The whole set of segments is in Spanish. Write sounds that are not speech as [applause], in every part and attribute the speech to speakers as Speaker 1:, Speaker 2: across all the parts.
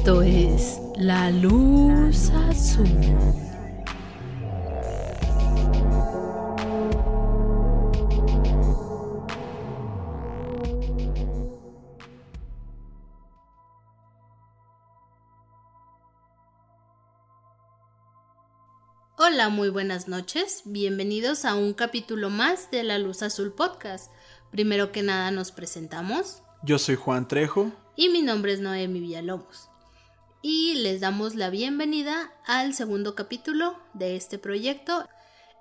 Speaker 1: Esto es La Luz Azul. Hola, muy buenas noches. Bienvenidos a un capítulo más de La Luz Azul Podcast. Primero que nada nos presentamos.
Speaker 2: Yo soy Juan Trejo.
Speaker 1: Y mi nombre es Noemi Villalobos. Y les damos la bienvenida al segundo capítulo de este proyecto.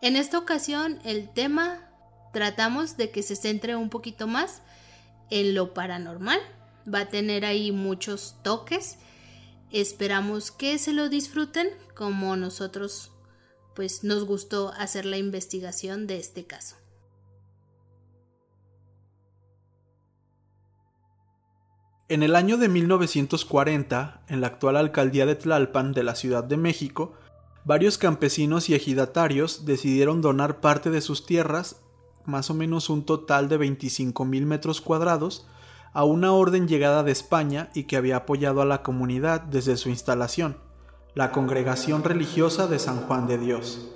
Speaker 1: En esta ocasión el tema tratamos de que se centre un poquito más en lo paranormal. Va a tener ahí muchos toques. Esperamos que se lo disfruten como nosotros pues nos gustó hacer la investigación de este caso.
Speaker 2: En el año de 1940, en la actual alcaldía de Tlalpan de la Ciudad de México, varios campesinos y ejidatarios decidieron donar parte de sus tierras, más o menos un total de 25.000 metros cuadrados, a una orden llegada de España y que había apoyado a la comunidad desde su instalación la Congregación Religiosa de San Juan de Dios.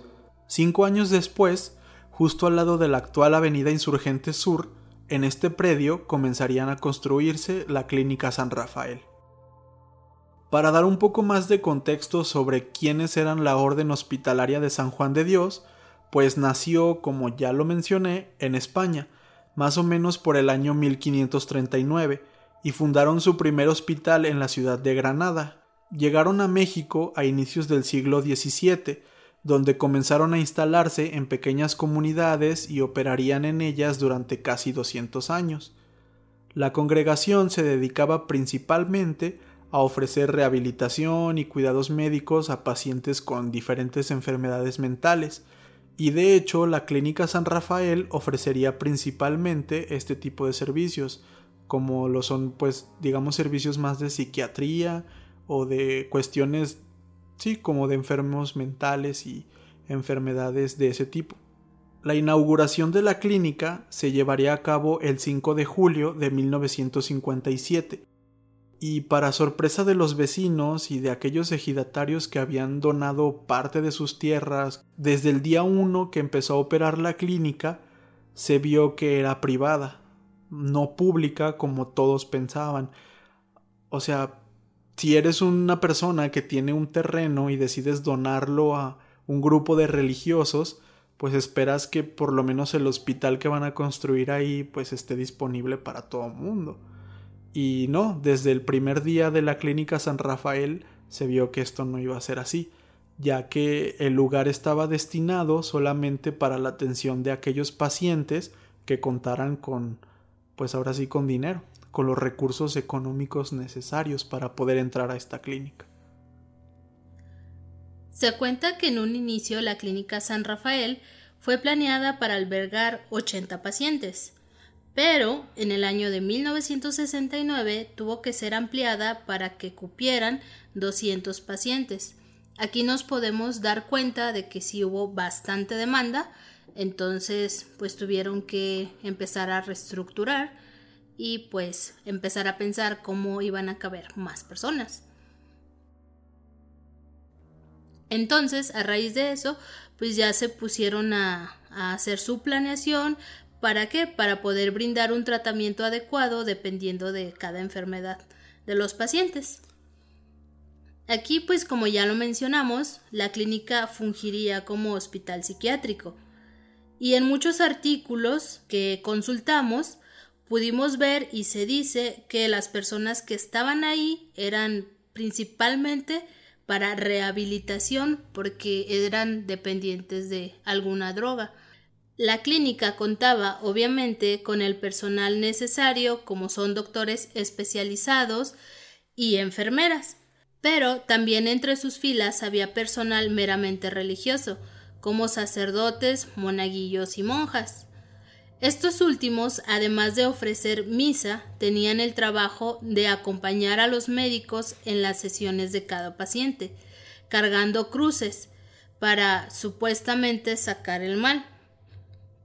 Speaker 2: Cinco años después, justo al lado de la actual Avenida Insurgente Sur, en este predio comenzarían a construirse la Clínica San Rafael. Para dar un poco más de contexto sobre quiénes eran la Orden Hospitalaria de San Juan de Dios, pues nació, como ya lo mencioné, en España, más o menos por el año 1539, y fundaron su primer hospital en la ciudad de Granada, llegaron a México a inicios del siglo XVII, donde comenzaron a instalarse en pequeñas comunidades y operarían en ellas durante casi 200 años. La congregación se dedicaba principalmente a ofrecer rehabilitación y cuidados médicos a pacientes con diferentes enfermedades mentales, y de hecho la Clínica San Rafael ofrecería principalmente este tipo de servicios, como lo son pues digamos servicios más de psiquiatría, o de cuestiones, sí, como de enfermos mentales y enfermedades de ese tipo. La inauguración de la clínica se llevaría a cabo el 5 de julio de 1957 y para sorpresa de los vecinos y de aquellos ejidatarios que habían donado parte de sus tierras, desde el día 1 que empezó a operar la clínica, se vio que era privada, no pública como todos pensaban. O sea, si eres una persona que tiene un terreno y decides donarlo a un grupo de religiosos, pues esperas que por lo menos el hospital que van a construir ahí pues esté disponible para todo el mundo. Y no, desde el primer día de la clínica San Rafael se vio que esto no iba a ser así, ya que el lugar estaba destinado solamente para la atención de aquellos pacientes que contaran con pues ahora sí con dinero con los recursos económicos necesarios para poder entrar a esta clínica.
Speaker 1: Se cuenta que en un inicio la clínica San Rafael fue planeada para albergar 80 pacientes, pero en el año de 1969 tuvo que ser ampliada para que cupieran 200 pacientes Aquí nos podemos dar cuenta de que sí hubo bastante demanda, entonces pues tuvieron que empezar a reestructurar y pues empezar a pensar cómo iban a caber más personas. Entonces, a raíz de eso, pues ya se pusieron a, hacer su planeación. ¿Para qué? Para poder brindar un tratamiento adecuado dependiendo de cada enfermedad de los pacientes. Aquí, pues como ya lo mencionamos, la clínica fungiría como hospital psiquiátrico. Y en muchos artículos que consultamos, pudimos ver y se dice que las personas que estaban ahí eran principalmente para rehabilitación porque eran dependientes de alguna droga. La clínica contaba obviamente con el personal necesario como son doctores especializados y enfermeras. Pero también entre sus filas había personal meramente religioso, como sacerdotes, monaguillos y monjas. Estos últimos, además de ofrecer misa, tenían el trabajo de acompañar a los médicos en las sesiones de cada paciente, cargando cruces para supuestamente sacar el mal.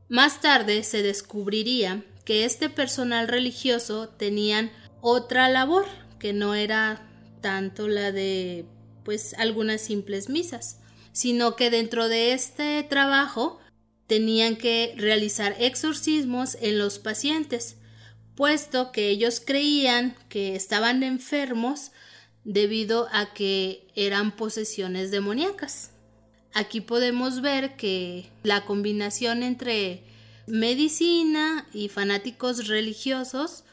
Speaker 1: Más tarde se descubriría que este personal religioso tenían otra labor que no era tanto la de pues algunas simples misas, sino que dentro de este trabajo tenían que realizar exorcismos en los pacientes, puesto que ellos creían que estaban enfermos debido a que eran posesiones demoníacas. Aquí podemos ver que la combinación entre medicina y fanáticos religiosos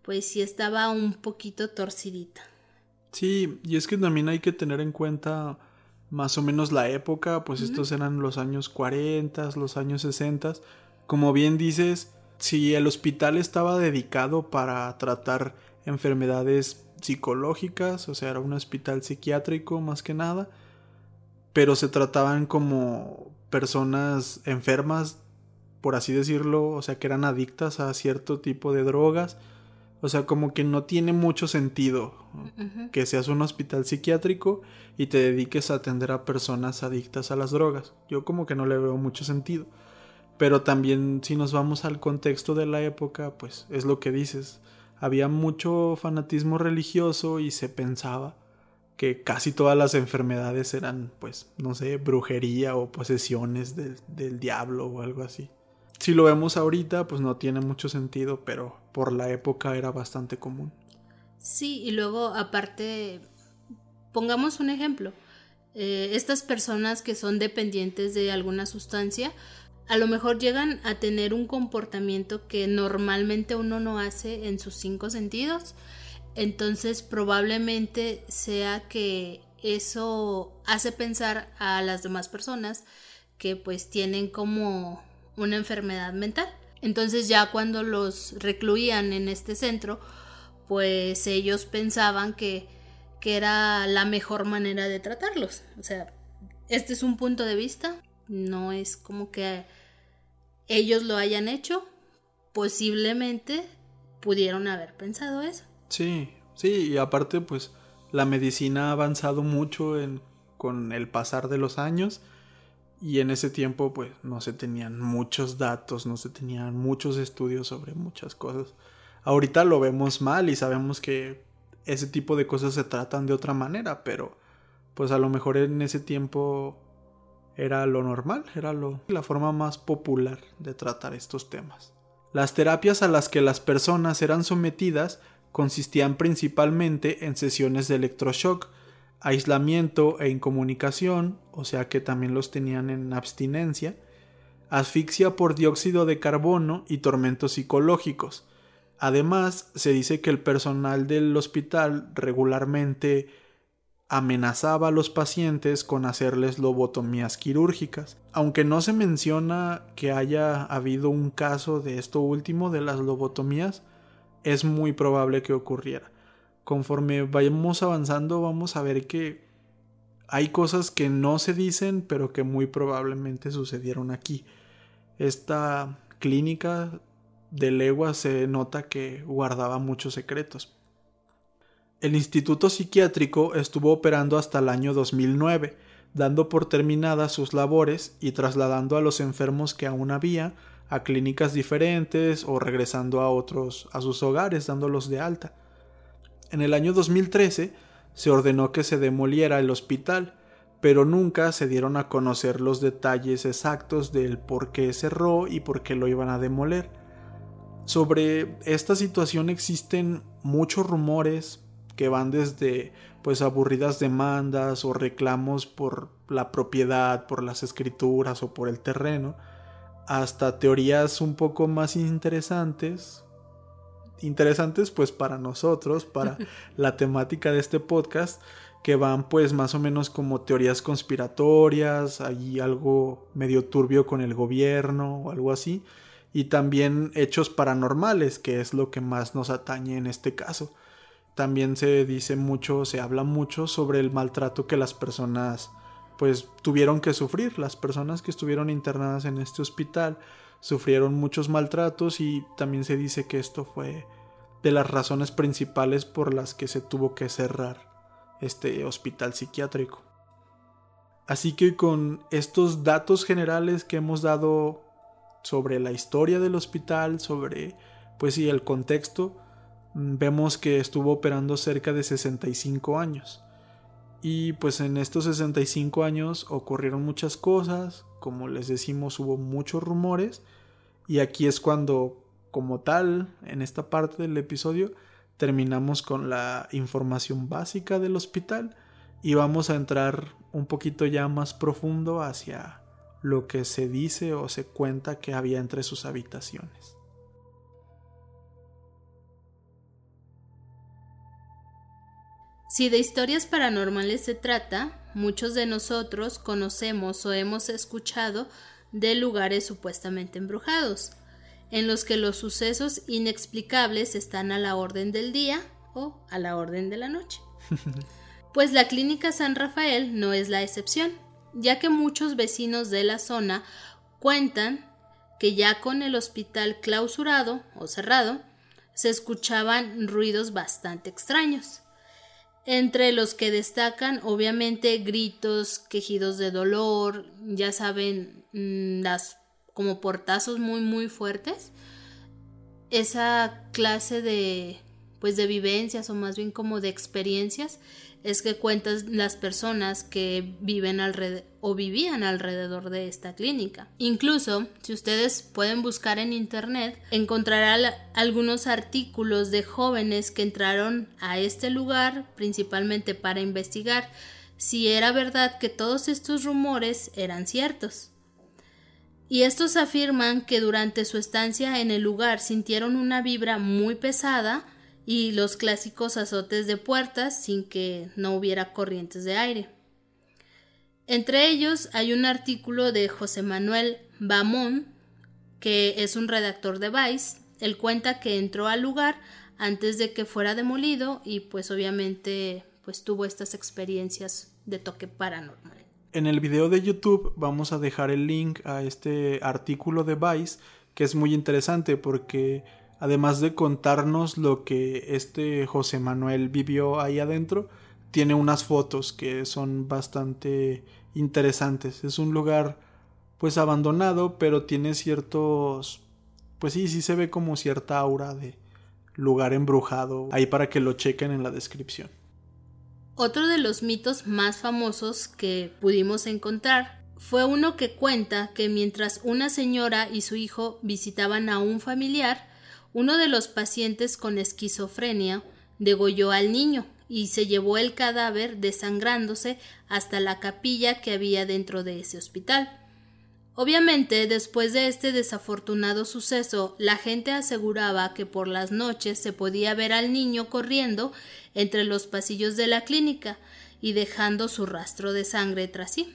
Speaker 1: pues sí estaba un poquito torcidita.
Speaker 2: Sí, y es que también hay que tener en cuenta más o menos la época, pues estos eran los años 40, los años 60. Como bien dices, si el hospital estaba dedicado para tratar enfermedades psicológicas, o sea, era un hospital psiquiátrico más que nada, pero se trataban como personas enfermas, por así decirlo, o sea, que eran adictas a cierto tipo de drogas o sea, como que no tiene mucho sentido que seas un hospital psiquiátrico y te dediques a atender a personas adictas a las drogas. Yo como que no le veo mucho sentido. Pero también si nos vamos al contexto de la época, pues es lo que dices. Había mucho fanatismo religioso y se pensaba que casi todas las enfermedades eran, pues, no sé, brujería o posesiones del, del diablo o algo así. Si lo vemos ahorita, pues no tiene mucho sentido, pero por la época era bastante común.
Speaker 1: Sí, y luego aparte, pongamos un ejemplo. Eh, estas personas que son dependientes de alguna sustancia, a lo mejor llegan a tener un comportamiento que normalmente uno no hace en sus cinco sentidos. Entonces probablemente sea que eso hace pensar a las demás personas que pues tienen como una enfermedad mental. Entonces ya cuando los recluían en este centro, pues ellos pensaban que, que era la mejor manera de tratarlos. O sea, este es un punto de vista, no es como que ellos lo hayan hecho, posiblemente pudieron haber pensado eso.
Speaker 2: Sí, sí, y aparte pues la medicina ha avanzado mucho en, con el pasar de los años y en ese tiempo pues no se tenían muchos datos, no se tenían muchos estudios sobre muchas cosas. Ahorita lo vemos mal y sabemos que ese tipo de cosas se tratan de otra manera, pero pues a lo mejor en ese tiempo era lo normal, era lo, la forma más popular de tratar estos temas. Las terapias a las que las personas eran sometidas consistían principalmente en sesiones de electroshock, aislamiento e incomunicación, o sea que también los tenían en abstinencia, asfixia por dióxido de carbono y tormentos psicológicos. Además, se dice que el personal del hospital regularmente amenazaba a los pacientes con hacerles lobotomías quirúrgicas. Aunque no se menciona que haya habido un caso de esto último de las lobotomías, es muy probable que ocurriera conforme vayamos avanzando vamos a ver que hay cosas que no se dicen pero que muy probablemente sucedieron aquí. Esta clínica de legua se nota que guardaba muchos secretos. El instituto psiquiátrico estuvo operando hasta el año 2009, dando por terminadas sus labores y trasladando a los enfermos que aún había a clínicas diferentes o regresando a otros a sus hogares dándolos de alta. En el año 2013 se ordenó que se demoliera el hospital, pero nunca se dieron a conocer los detalles exactos del por qué cerró y por qué lo iban a demoler. Sobre esta situación existen muchos rumores que van desde pues aburridas demandas o reclamos por la propiedad, por las escrituras o por el terreno, hasta teorías un poco más interesantes, interesantes pues para nosotros, para la temática de este podcast, que van pues más o menos como teorías conspiratorias, hay algo medio turbio con el gobierno o algo así, y también hechos paranormales, que es lo que más nos atañe en este caso. También se dice mucho, se habla mucho sobre el maltrato que las personas pues tuvieron que sufrir. Las personas que estuvieron internadas en este hospital sufrieron muchos maltratos y también se dice que esto fue de las razones principales por las que se tuvo que cerrar este hospital psiquiátrico. Así que con estos datos generales que hemos dado sobre la historia del hospital, sobre pues sí el contexto, vemos que estuvo operando cerca de 65 años. Y pues en estos 65 años ocurrieron muchas cosas, como les decimos hubo muchos rumores, y aquí es cuando, como tal, en esta parte del episodio, terminamos con la información básica del hospital y vamos a entrar un poquito ya más profundo hacia lo que se dice o se cuenta que había entre sus habitaciones.
Speaker 1: Si de historias paranormales se trata, muchos de nosotros conocemos o hemos escuchado de lugares supuestamente embrujados, en los que los sucesos inexplicables están a la orden del día o a la orden de la noche. [laughs] Pues la clínica San Rafael no es la excepción, ya que muchos vecinos de la zona cuentan que ya con el hospital clausurado o cerrado, se escuchaban ruidos bastante extraños entre los que destacan obviamente gritos, quejidos de dolor, ya saben, las como portazos muy muy fuertes. Esa clase de pues de vivencias o más bien como de experiencias es que cuentan las personas que viven alrededor o vivían alrededor de esta clínica. Incluso, si ustedes pueden buscar en internet, encontrarán algunos artículos de jóvenes que entraron a este lugar principalmente para investigar si era verdad que todos estos rumores eran ciertos. Y estos afirman que durante su estancia en el lugar sintieron una vibra muy pesada y los clásicos azotes de puertas sin que no hubiera corrientes de aire. Entre ellos hay un artículo de José Manuel Bamón, que es un redactor de Vice. Él cuenta que entró al lugar antes de que fuera demolido y pues obviamente pues tuvo estas experiencias de toque paranormal.
Speaker 2: En el video de YouTube vamos a dejar el link a este artículo de Vice que es muy interesante porque además de contarnos lo que este José Manuel vivió ahí adentro, tiene unas fotos que son bastante interesantes. Es un lugar pues abandonado, pero tiene ciertos pues sí, sí se ve como cierta aura de lugar embrujado ahí para que lo chequen en la descripción.
Speaker 1: Otro de los mitos más famosos que pudimos encontrar fue uno que cuenta que mientras una señora y su hijo visitaban a un familiar, uno de los pacientes con esquizofrenia degolló al niño y se llevó el cadáver desangrándose hasta la capilla que había dentro de ese hospital. Obviamente, después de este desafortunado suceso, la gente aseguraba que por las noches se podía ver al niño corriendo entre los pasillos de la clínica y dejando su rastro de sangre tras sí.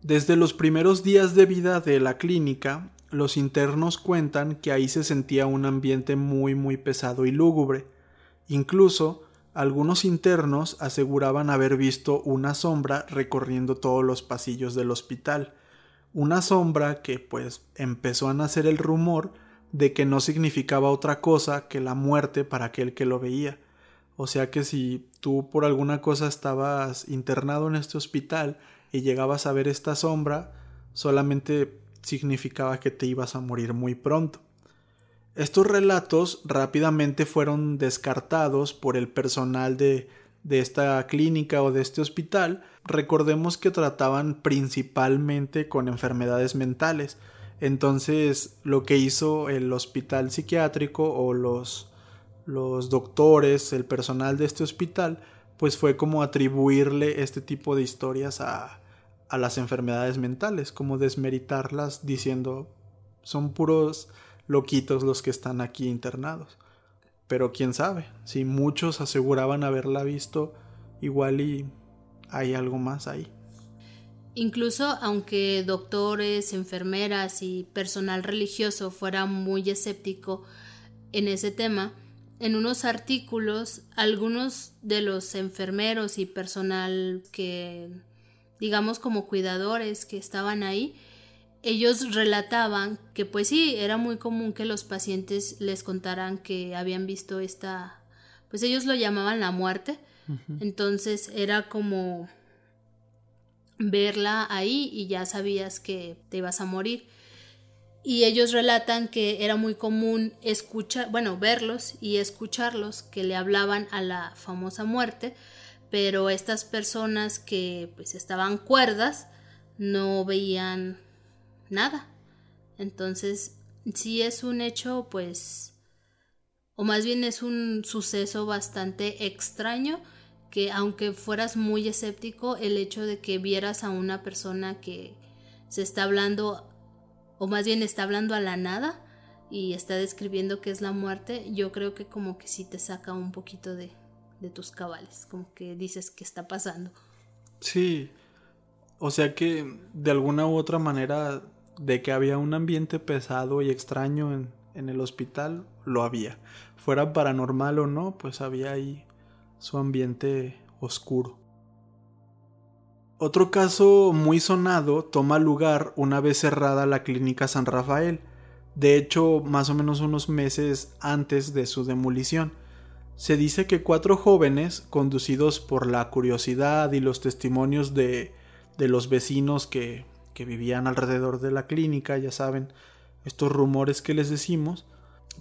Speaker 2: Desde los primeros días de vida de la clínica, los internos cuentan que ahí se sentía un ambiente muy muy pesado y lúgubre. Incluso algunos internos aseguraban haber visto una sombra recorriendo todos los pasillos del hospital. Una sombra que pues empezó a nacer el rumor de que no significaba otra cosa que la muerte para aquel que lo veía. O sea que si tú por alguna cosa estabas internado en este hospital y llegabas a ver esta sombra, solamente significaba que te ibas a morir muy pronto. Estos relatos rápidamente fueron descartados por el personal de, de esta clínica o de este hospital. Recordemos que trataban principalmente con enfermedades mentales. Entonces lo que hizo el hospital psiquiátrico o los, los doctores, el personal de este hospital, pues fue como atribuirle este tipo de historias a, a las enfermedades mentales, como desmeritarlas diciendo son puros loquitos los que están aquí internados. Pero quién sabe, si muchos aseguraban haberla visto, igual y hay algo más ahí.
Speaker 1: Incluso aunque doctores, enfermeras y personal religioso fuera muy escéptico en ese tema, en unos artículos algunos de los enfermeros y personal que digamos como cuidadores que estaban ahí, ellos relataban que pues sí, era muy común que los pacientes les contaran que habían visto esta, pues ellos lo llamaban la muerte, entonces era como verla ahí y ya sabías que te ibas a morir. Y ellos relatan que era muy común escuchar, bueno, verlos y escucharlos que le hablaban a la famosa muerte, pero estas personas que pues estaban cuerdas no veían nada. Entonces, sí es un hecho pues o más bien es un suceso bastante extraño que aunque fueras muy escéptico, el hecho de que vieras a una persona que se está hablando o más bien está hablando a la nada y está describiendo qué es la muerte, yo creo que como que sí te saca un poquito de, de tus cabales, como que dices qué está pasando.
Speaker 2: Sí, o sea que de alguna u otra manera de que había un ambiente pesado y extraño en, el hospital, lo había. Fuera paranormal o no, pues había ahí su ambiente oscuro. Otro caso muy sonado toma lugar una vez cerrada la clínica San Rafael, de hecho más o menos unos meses antes de su demolición. Se dice que cuatro jóvenes, conducidos por la curiosidad y los testimonios de, de los vecinos que, que vivían alrededor de la clínica, ya saben, estos rumores que les decimos,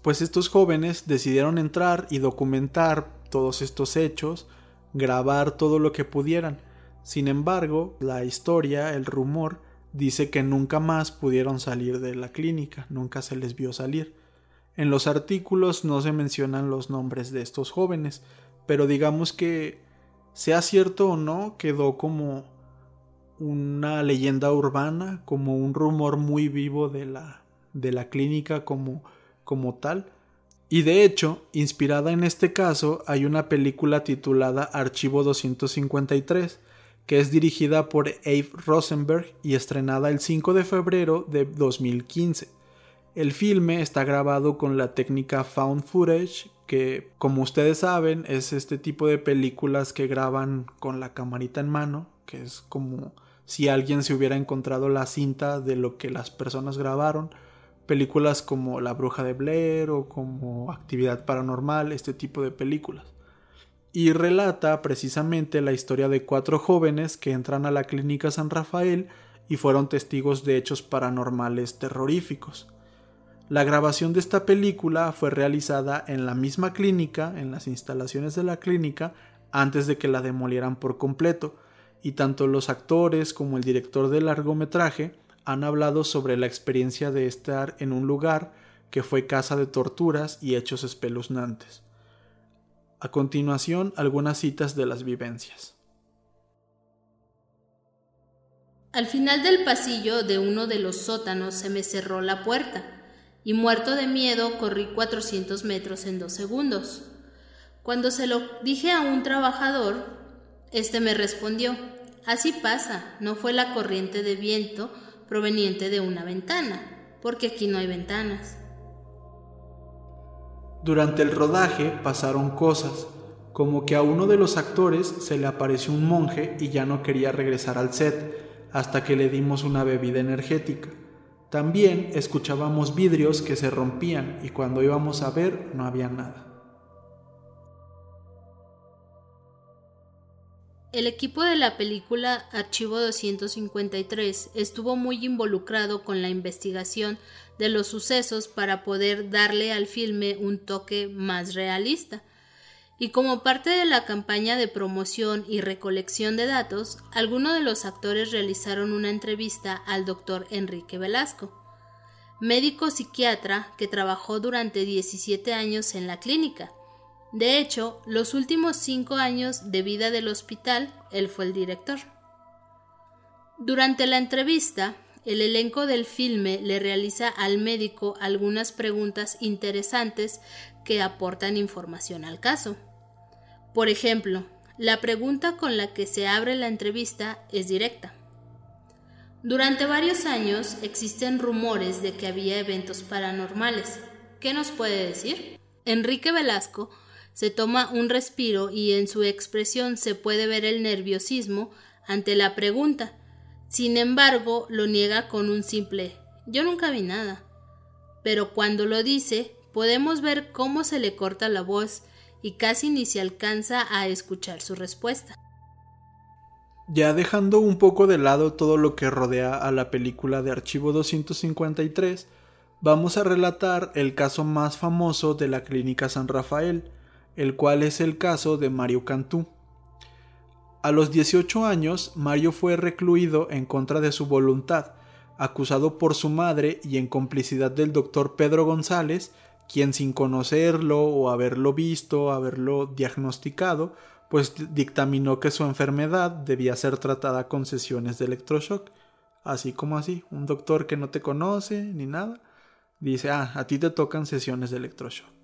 Speaker 2: pues estos jóvenes decidieron entrar y documentar todos estos hechos, grabar todo lo que pudieran. Sin embargo, la historia, el rumor, dice que nunca más pudieron salir de la clínica, nunca se les vio salir. En los artículos no se mencionan los nombres de estos jóvenes, pero digamos que, sea cierto o no, quedó como una leyenda urbana, como un rumor muy vivo de la, de la clínica como, como tal. Y de hecho, inspirada en este caso, hay una película titulada Archivo 253, que es dirigida por Abe Rosenberg y estrenada el 5 de febrero de 2015. El filme está grabado con la técnica found footage, que como ustedes saben es este tipo de películas que graban con la camarita en mano, que es como si alguien se hubiera encontrado la cinta de lo que las personas grabaron. Películas como La Bruja de Blair o como Actividad Paranormal, este tipo de películas. Y relata precisamente la historia de cuatro jóvenes que entran a la clínica San Rafael y fueron testigos de hechos paranormales terroríficos. La grabación de esta película fue realizada en la misma clínica, en las instalaciones de la clínica, antes de que la demolieran por completo, y tanto los actores como el director del largometraje han hablado sobre la experiencia de estar en un lugar que fue casa de torturas y hechos espeluznantes. A continuación, algunas citas de las vivencias.
Speaker 1: Al final del pasillo de uno de los sótanos se me cerró la puerta, y muerto de miedo corrí 400 metros en dos segundos. Cuando se lo dije a un trabajador, este me respondió, así pasa, no fue la corriente de viento proveniente de una ventana, porque aquí no hay ventanas.
Speaker 2: Durante el rodaje pasaron cosas, como que a uno de los actores se le apareció un monje y ya no quería regresar al set hasta que le dimos una bebida energética. También escuchábamos vidrios que se rompían y cuando íbamos a ver no había nada.
Speaker 1: El equipo de la película Archivo 253 estuvo muy involucrado con la investigación de los sucesos para poder darle al filme un toque más realista. Y como parte de la campaña de promoción y recolección de datos, algunos de los actores realizaron una entrevista al doctor Enrique Velasco, médico psiquiatra que trabajó durante 17 años en la clínica de hecho, los últimos cinco años de vida del hospital, él fue el director. Durante la entrevista, el elenco del filme le realiza al médico algunas preguntas interesantes que aportan información al caso. Por ejemplo, la pregunta con la que se abre la entrevista es directa. Durante varios años existen rumores de que había eventos paranormales. ¿Qué nos puede decir? Enrique Velasco se toma un respiro y en su expresión se puede ver el nerviosismo ante la pregunta. Sin embargo, lo niega con un simple yo nunca vi nada. Pero cuando lo dice, podemos ver cómo se le corta la voz y casi ni se alcanza a escuchar su respuesta.
Speaker 2: Ya dejando un poco de lado todo lo que rodea a la película de Archivo 253, vamos a relatar el caso más famoso de la Clínica San Rafael, el cual es el caso de Mario Cantú. A los 18 años, Mario fue recluido en contra de su voluntad, acusado por su madre y en complicidad del doctor Pedro González, quien sin conocerlo o haberlo visto, haberlo diagnosticado, pues dictaminó que su enfermedad debía ser tratada con sesiones de electroshock. Así como así, un doctor que no te conoce ni nada, dice, ah, a ti te tocan sesiones de electroshock.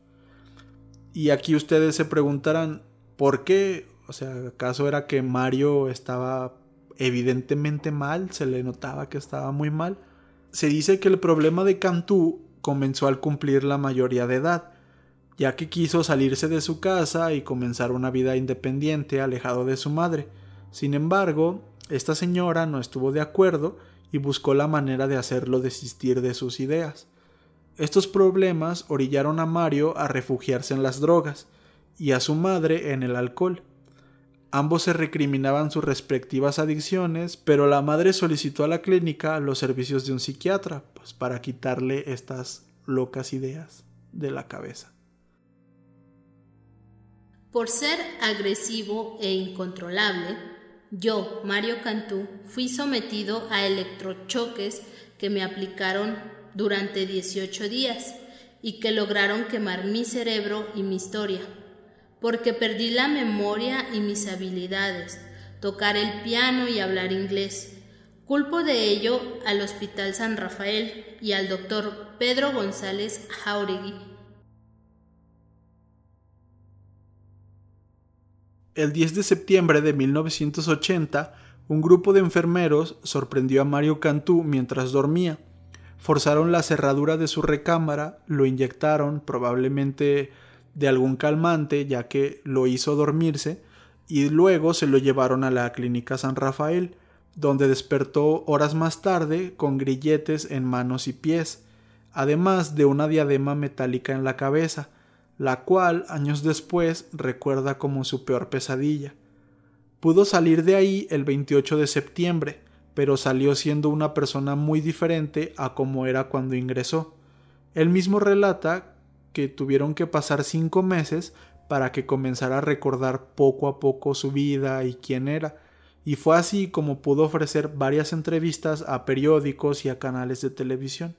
Speaker 2: Y aquí ustedes se preguntarán, ¿por qué? O sea, ¿acaso era que Mario estaba evidentemente mal? ¿Se le notaba que estaba muy mal? Se dice que el problema de Cantú comenzó al cumplir la mayoría de edad, ya que quiso salirse de su casa y comenzar una vida independiente alejado de su madre. Sin embargo, esta señora no estuvo de acuerdo y buscó la manera de hacerlo desistir de sus ideas. Estos problemas orillaron a Mario a refugiarse en las drogas y a su madre en el alcohol. Ambos se recriminaban sus respectivas adicciones, pero la madre solicitó a la clínica los servicios de un psiquiatra, pues para quitarle estas locas ideas de la cabeza.
Speaker 1: Por ser agresivo e incontrolable, yo, Mario Cantú, fui sometido a electrochoques que me aplicaron durante 18 días y que lograron quemar mi cerebro y mi historia, porque perdí la memoria y mis habilidades, tocar el piano y hablar inglés. Culpo de ello al Hospital San Rafael y al doctor Pedro González Jauregui.
Speaker 2: El 10 de septiembre de 1980, un grupo de enfermeros sorprendió a Mario Cantú mientras dormía forzaron la cerradura de su recámara, lo inyectaron probablemente de algún calmante ya que lo hizo dormirse y luego se lo llevaron a la clínica San Rafael, donde despertó horas más tarde con grilletes en manos y pies, además de una diadema metálica en la cabeza, la cual años después recuerda como su peor pesadilla. Pudo salir de ahí el 28 de septiembre, pero salió siendo una persona muy diferente a como era cuando ingresó. Él mismo relata que tuvieron que pasar cinco meses para que comenzara a recordar poco a poco su vida y quién era, y fue así como pudo ofrecer varias entrevistas a periódicos y a canales de televisión.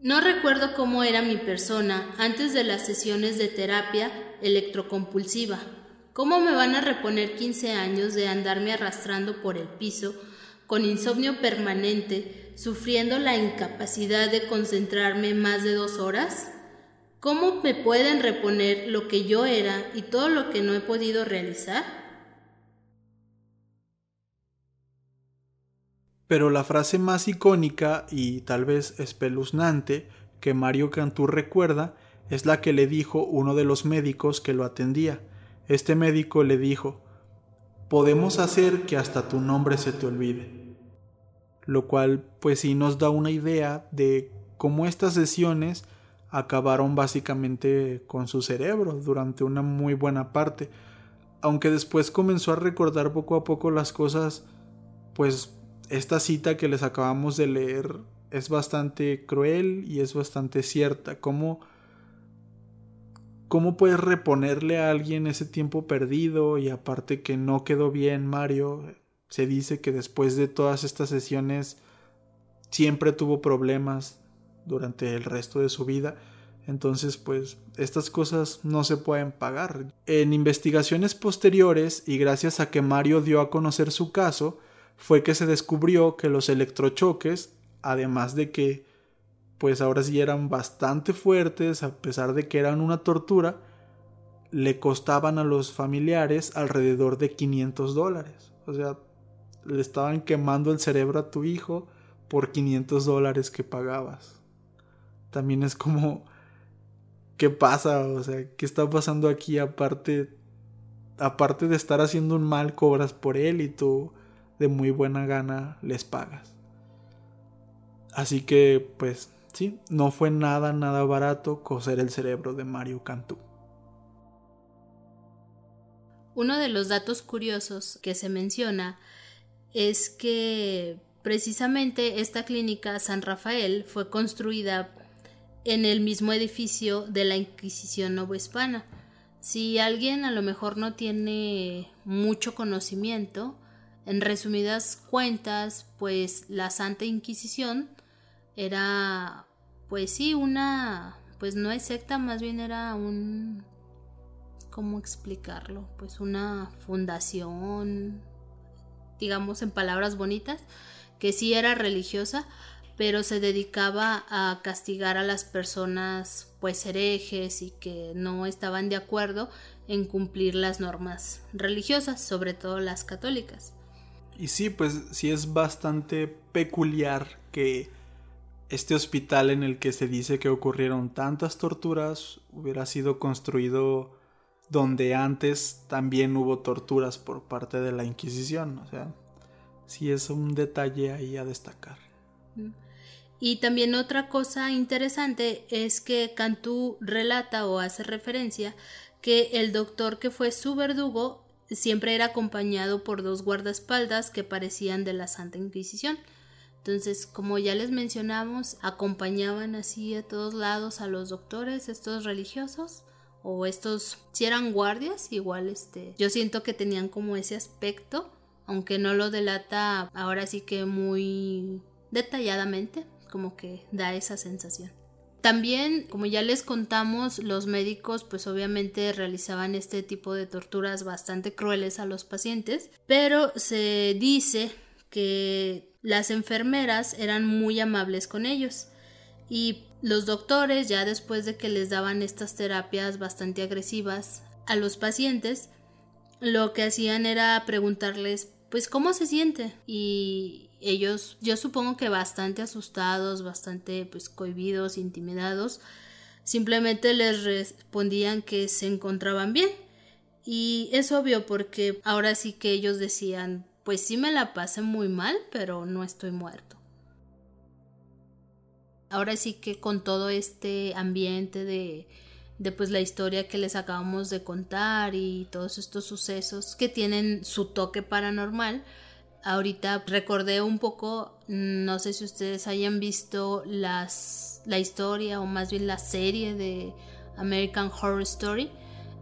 Speaker 1: No recuerdo cómo era mi persona antes de las sesiones de terapia electrocompulsiva, ¿Cómo me van a reponer 15 años de andarme arrastrando por el piso, con insomnio permanente, sufriendo la incapacidad de concentrarme más de dos horas? ¿Cómo me pueden reponer lo que yo era y todo lo que no he podido realizar?
Speaker 2: Pero la frase más icónica y tal vez espeluznante que Mario Cantú recuerda es la que le dijo uno de los médicos que lo atendía. Este médico le dijo, podemos hacer que hasta tu nombre se te olvide. Lo cual pues sí nos da una idea de cómo estas sesiones acabaron básicamente con su cerebro durante una muy buena parte. aunque después comenzó a recordar poco a poco las cosas, pues esta cita que les acabamos de leer es bastante cruel y es bastante cierta. ¿Cómo, cómo puedes reponerle a alguien ese tiempo perdido? Y aparte que no quedó bien Mario, se dice que después de todas estas sesiones siempre tuvo problemas durante el resto de su vida. Entonces, pues estas cosas no se pueden pagar. En investigaciones posteriores, y gracias a que Mario dio a conocer su caso, fue que se descubrió que los electrochoques, además de que pues ahora sí eran bastante fuertes, a pesar de que eran una tortura, le costaban a los familiares alrededor de 500 dólares. O sea, le estaban quemando el cerebro a tu hijo por 500 dólares que pagabas. También es como, ¿qué pasa? O sea, ¿qué está pasando aquí? Aparte, aparte de estar haciendo un mal, cobras por él y tú de muy buena gana les pagas. Así que, pues, sí, no fue nada, nada barato coser el cerebro de Mario Cantú.
Speaker 1: Uno de los datos curiosos que se menciona es que precisamente esta clínica San Rafael fue construida en el mismo edificio de la Inquisición Novohispana. Si alguien a lo mejor no tiene mucho conocimiento, en resumidas cuentas, pues la Santa Inquisición era, pues sí, una, pues no es secta, más bien era un, ¿cómo explicarlo? Pues una fundación, digamos en palabras bonitas, que sí era religiosa, pero se dedicaba a castigar a las personas pues herejes y que no estaban de acuerdo en cumplir las normas religiosas, sobre todo las católicas.
Speaker 2: Y sí, pues sí es bastante peculiar que este hospital en el que se dice que ocurrieron tantas torturas hubiera sido construido donde antes también hubo torturas por parte de la Inquisición. O sea, sí es un detalle ahí a destacar.
Speaker 1: Y también otra cosa interesante es que Cantú relata o hace referencia que el doctor que fue su verdugo siempre era acompañado por dos guardaespaldas que parecían de la Santa Inquisición. Entonces, como ya les mencionamos, acompañaban así a todos lados a los doctores, estos religiosos, o estos, si eran guardias, igual este, yo siento que tenían como ese aspecto, aunque no lo delata ahora sí que muy detalladamente, como que da esa sensación. También, como ya les contamos, los médicos pues obviamente realizaban este tipo de torturas bastante crueles a los pacientes, pero se dice que las enfermeras eran muy amables con ellos y los doctores ya después de que les daban estas terapias bastante agresivas a los pacientes, lo que hacían era preguntarles pues cómo se siente y ellos, yo supongo que bastante asustados, bastante pues cohibidos, intimidados, simplemente les respondían que se encontraban bien. Y es obvio porque ahora sí que ellos decían, pues sí me la pasé muy mal, pero no estoy muerto. Ahora sí que con todo este ambiente de, pues la historia que les acabamos de contar y todos estos sucesos que tienen su toque paranormal, ahorita recordé un poco, no sé si ustedes hayan visto las, la historia o más bien la serie de American Horror Story.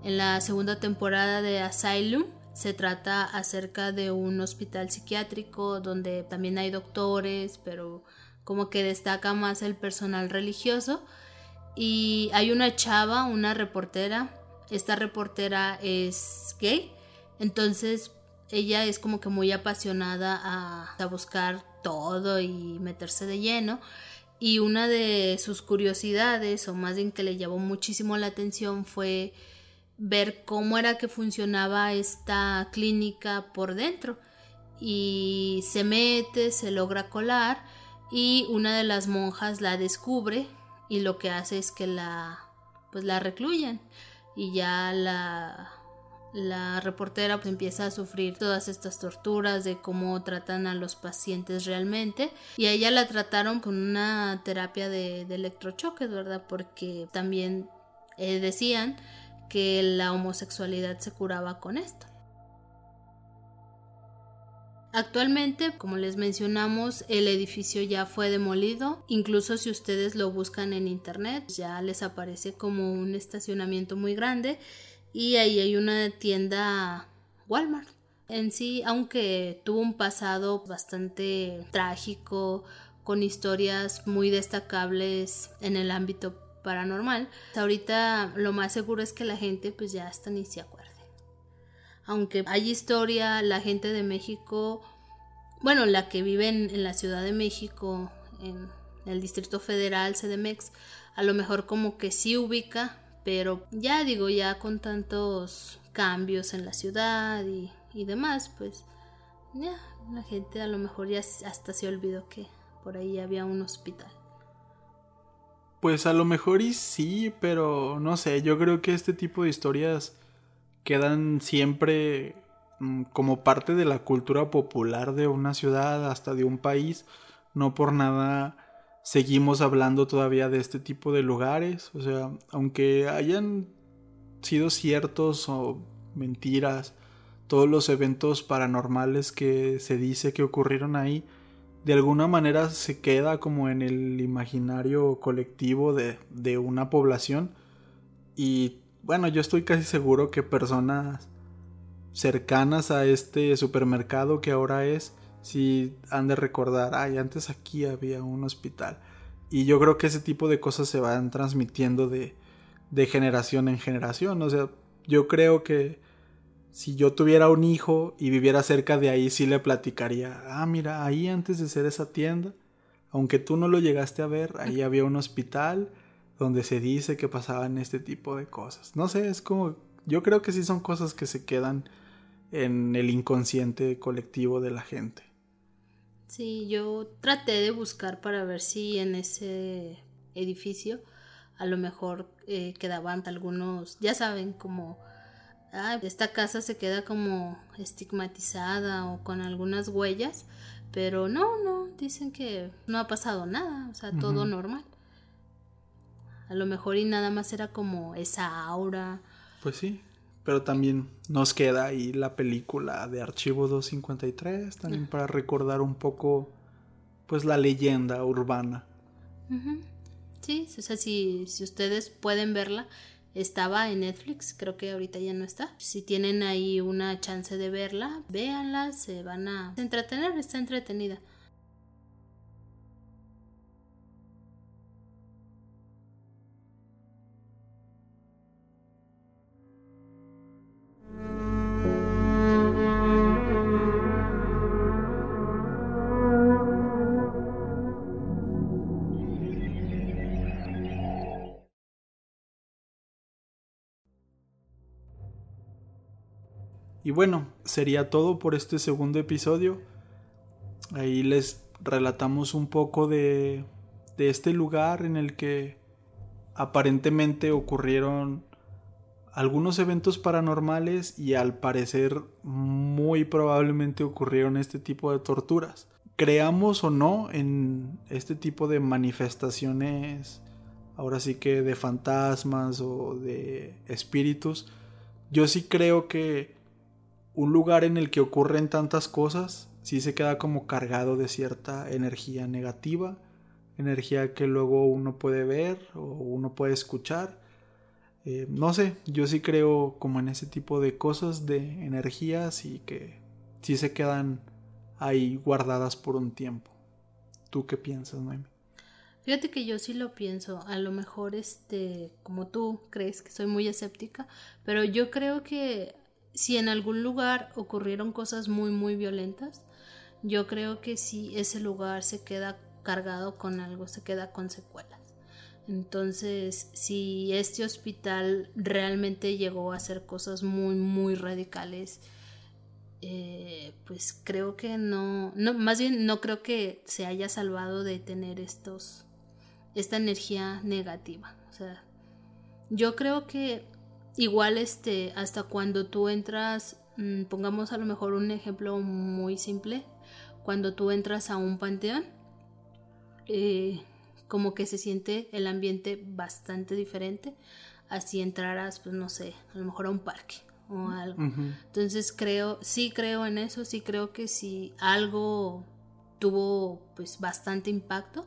Speaker 1: En la segunda temporada de Asylum se trata acerca de un hospital psiquiátrico donde también hay doctores, pero como que destaca más el personal religioso. Y hay una chava, una reportera. Esta reportera es gay. Entonces ella es como que muy apasionada a, buscar todo y meterse de lleno. Y una de sus curiosidades, o más bien que le llamó muchísimo la atención, fue ver cómo era que funcionaba esta clínica por dentro. Y se mete, se logra colar y una de las monjas la descubre y lo que hace es que la pues la recluyen y ya la la reportera pues, empieza a sufrir todas estas torturas de cómo tratan a los pacientes realmente y a ella la trataron con una terapia de, electrochoques, ¿verdad? Porque también eh, decían que la homosexualidad se curaba con esto. Actualmente, como les mencionamos, el edificio ya fue demolido. Incluso si ustedes lo buscan en internet, ya les aparece como un estacionamiento muy grande y ahí hay una tienda Walmart. En sí, aunque tuvo un pasado bastante trágico, con historias muy destacables en el ámbito paranormal, ahorita lo más seguro es que la gente pues ya hasta ni se acuerde. Aunque hay historia, la gente de México, bueno, la que vive en, la Ciudad de México, en el Distrito Federal, CDMX, a lo mejor como que sí ubica, pero ya digo, ya con tantos cambios en la ciudad y, y demás, pues ya la gente a lo mejor ya hasta se olvidó que por ahí había un hospital.
Speaker 2: Pues a lo mejor y sí, pero no sé, yo creo que este tipo de historias quedan siempre mm, como parte de la cultura popular de una ciudad, hasta de un país. No por nada seguimos hablando todavía de este tipo de lugares. O sea, aunque hayan sido ciertos o mentiras, todos los eventos paranormales que se dice que ocurrieron ahí, de alguna manera se queda como en el imaginario colectivo de, de una población y bueno, yo estoy casi seguro que personas cercanas a este supermercado que ahora es, si han de recordar, ay, antes aquí había un hospital. Y yo creo que ese tipo de cosas se van transmitiendo de, de generación en generación. O sea, yo creo que si yo tuviera un hijo y viviera cerca de ahí, sí le platicaría, ah, mira, ahí antes de ser esa tienda, aunque tú no lo llegaste a ver, ahí había un hospital donde se dice que pasaban este tipo de cosas. No sé, es como, yo creo que sí son cosas que se quedan en el inconsciente colectivo de la gente.
Speaker 1: Sí, yo traté de buscar para ver si en ese edificio a lo mejor eh, quedaban algunos, ya saben, como ah, esta casa se queda como estigmatizada o con algunas huellas, pero no, no, dicen que no ha pasado nada, o sea, todo normal. A lo mejor y nada más era como esa aura.
Speaker 2: Pues sí, pero también nos queda ahí la película de Archivo 253, también para recordar un poco, pues, la leyenda urbana.
Speaker 1: Sí, o sea, si, si ustedes pueden verla, estaba en Netflix, creo que ahorita ya no está. Si tienen ahí una chance de verla, véanla, se van a entretener, está entretenida.
Speaker 2: Y bueno, sería todo por este segundo episodio. Ahí les relatamos un poco de, de este lugar en el que aparentemente ocurrieron algunos eventos paranormales y al parecer muy probablemente ocurrieron este tipo de torturas. Creamos o no en este tipo de manifestaciones, ahora sí que de fantasmas o de espíritus, yo sí creo que un lugar en el que ocurren tantas cosas, sí se queda como cargado de cierta energía negativa, energía que luego uno puede ver o uno puede escuchar. Eh, no sé, yo sí creo como en ese tipo de cosas, de energías y que sí se quedan ahí guardadas por un tiempo. ¿Tú qué piensas, Noemi?
Speaker 1: Fíjate que yo sí lo pienso, a lo mejor este, como tú crees que soy muy escéptica, pero yo creo que si en algún lugar ocurrieron cosas muy muy violentas, yo creo que si ese lugar se queda cargado con algo, se queda con secuelas. Entonces, si este hospital realmente llegó a hacer cosas muy muy radicales, eh, pues creo que no, no, más bien no creo que se haya salvado de tener estos, esta energía negativa. O sea, yo creo que Igual este, hasta cuando tú entras, mm, pongamos a lo mejor un ejemplo muy simple, cuando tú entras a un panteón, eh, como que se siente el ambiente bastante diferente así entraras, pues no sé, a lo mejor a un parque o algo. Entonces creo, sí creo en eso, sí creo que si algo tuvo pues bastante impacto,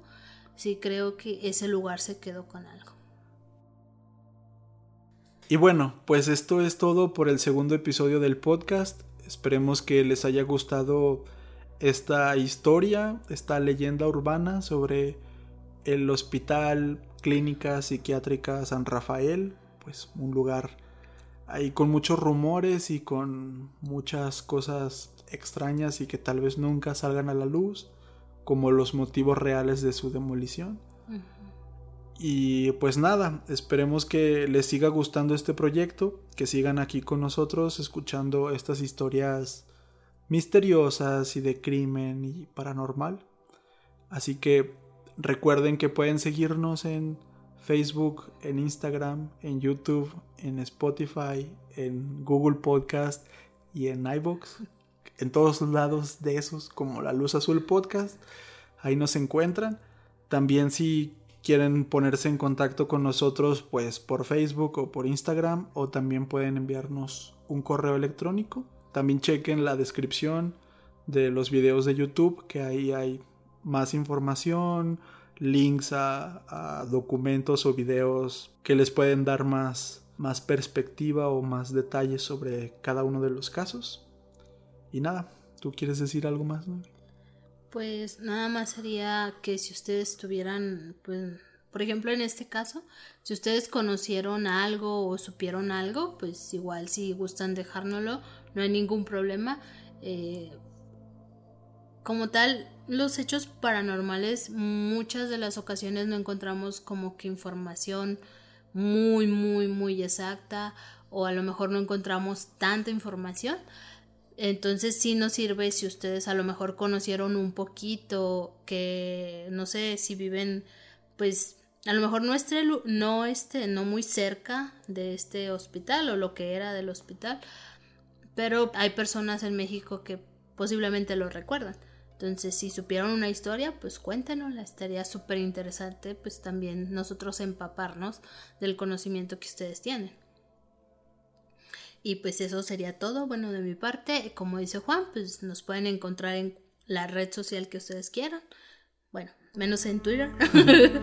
Speaker 1: sí creo que ese lugar se quedó con algo.
Speaker 2: Y bueno, pues esto es todo por el segundo episodio del podcast. Esperemos que les haya gustado esta historia, esta leyenda urbana sobre el Hospital Clínica Psiquiátrica San Rafael, pues un lugar ahí con muchos rumores y con muchas cosas extrañas y que tal vez nunca salgan a la luz, como los motivos reales de su demolición. Y pues nada, esperemos que les siga gustando este proyecto, que sigan aquí con nosotros escuchando estas historias misteriosas y de crimen y paranormal. Así que recuerden que pueden seguirnos en Facebook, en Instagram, en YouTube, en Spotify, en Google Podcast y en iBox. En todos lados de esos, como la Luz Azul Podcast, ahí nos encuentran. También si quieren ponerse en contacto con nosotros, pues por Facebook o por Instagram, o también pueden enviarnos un correo electrónico. También chequen la descripción de los videos de YouTube, que ahí hay más información, links a, documentos o videos que les pueden dar más, más perspectiva o más detalles sobre cada uno de los casos. Y nada, ¿tú quieres decir algo más?
Speaker 1: Pues nada más sería que si ustedes tuvieran, pues, por ejemplo, en este caso, si ustedes conocieron algo o supieron algo, pues igual si gustan dejárnoslo, no hay ningún problema. Eh, como tal, los hechos paranormales muchas de las ocasiones no encontramos como que información muy, muy, muy exacta o a lo mejor no encontramos tanta información. Entonces sí nos sirve si ustedes a lo mejor conocieron un poquito que no sé si viven pues a lo mejor no esté, no esté no muy cerca de este hospital o lo que era del hospital, pero hay personas en México que posiblemente lo recuerdan. Entonces, si supieron una historia, pues cuéntenosla. Estaría súper interesante, pues también nosotros empaparnos del conocimiento que ustedes tienen. Y pues eso sería todo, bueno, de mi parte, como dice Juan, pues nos pueden encontrar en la red social que ustedes quieran. Bueno, menos en Twitter. [laughs]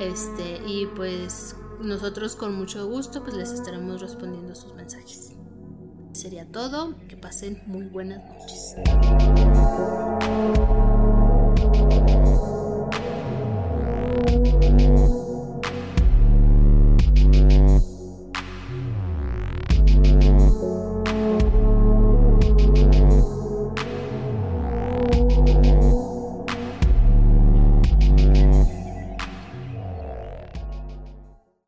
Speaker 1: este, y pues nosotros con mucho gusto pues les estaremos respondiendo sus mensajes. Sería todo, que pasen muy buenas noches.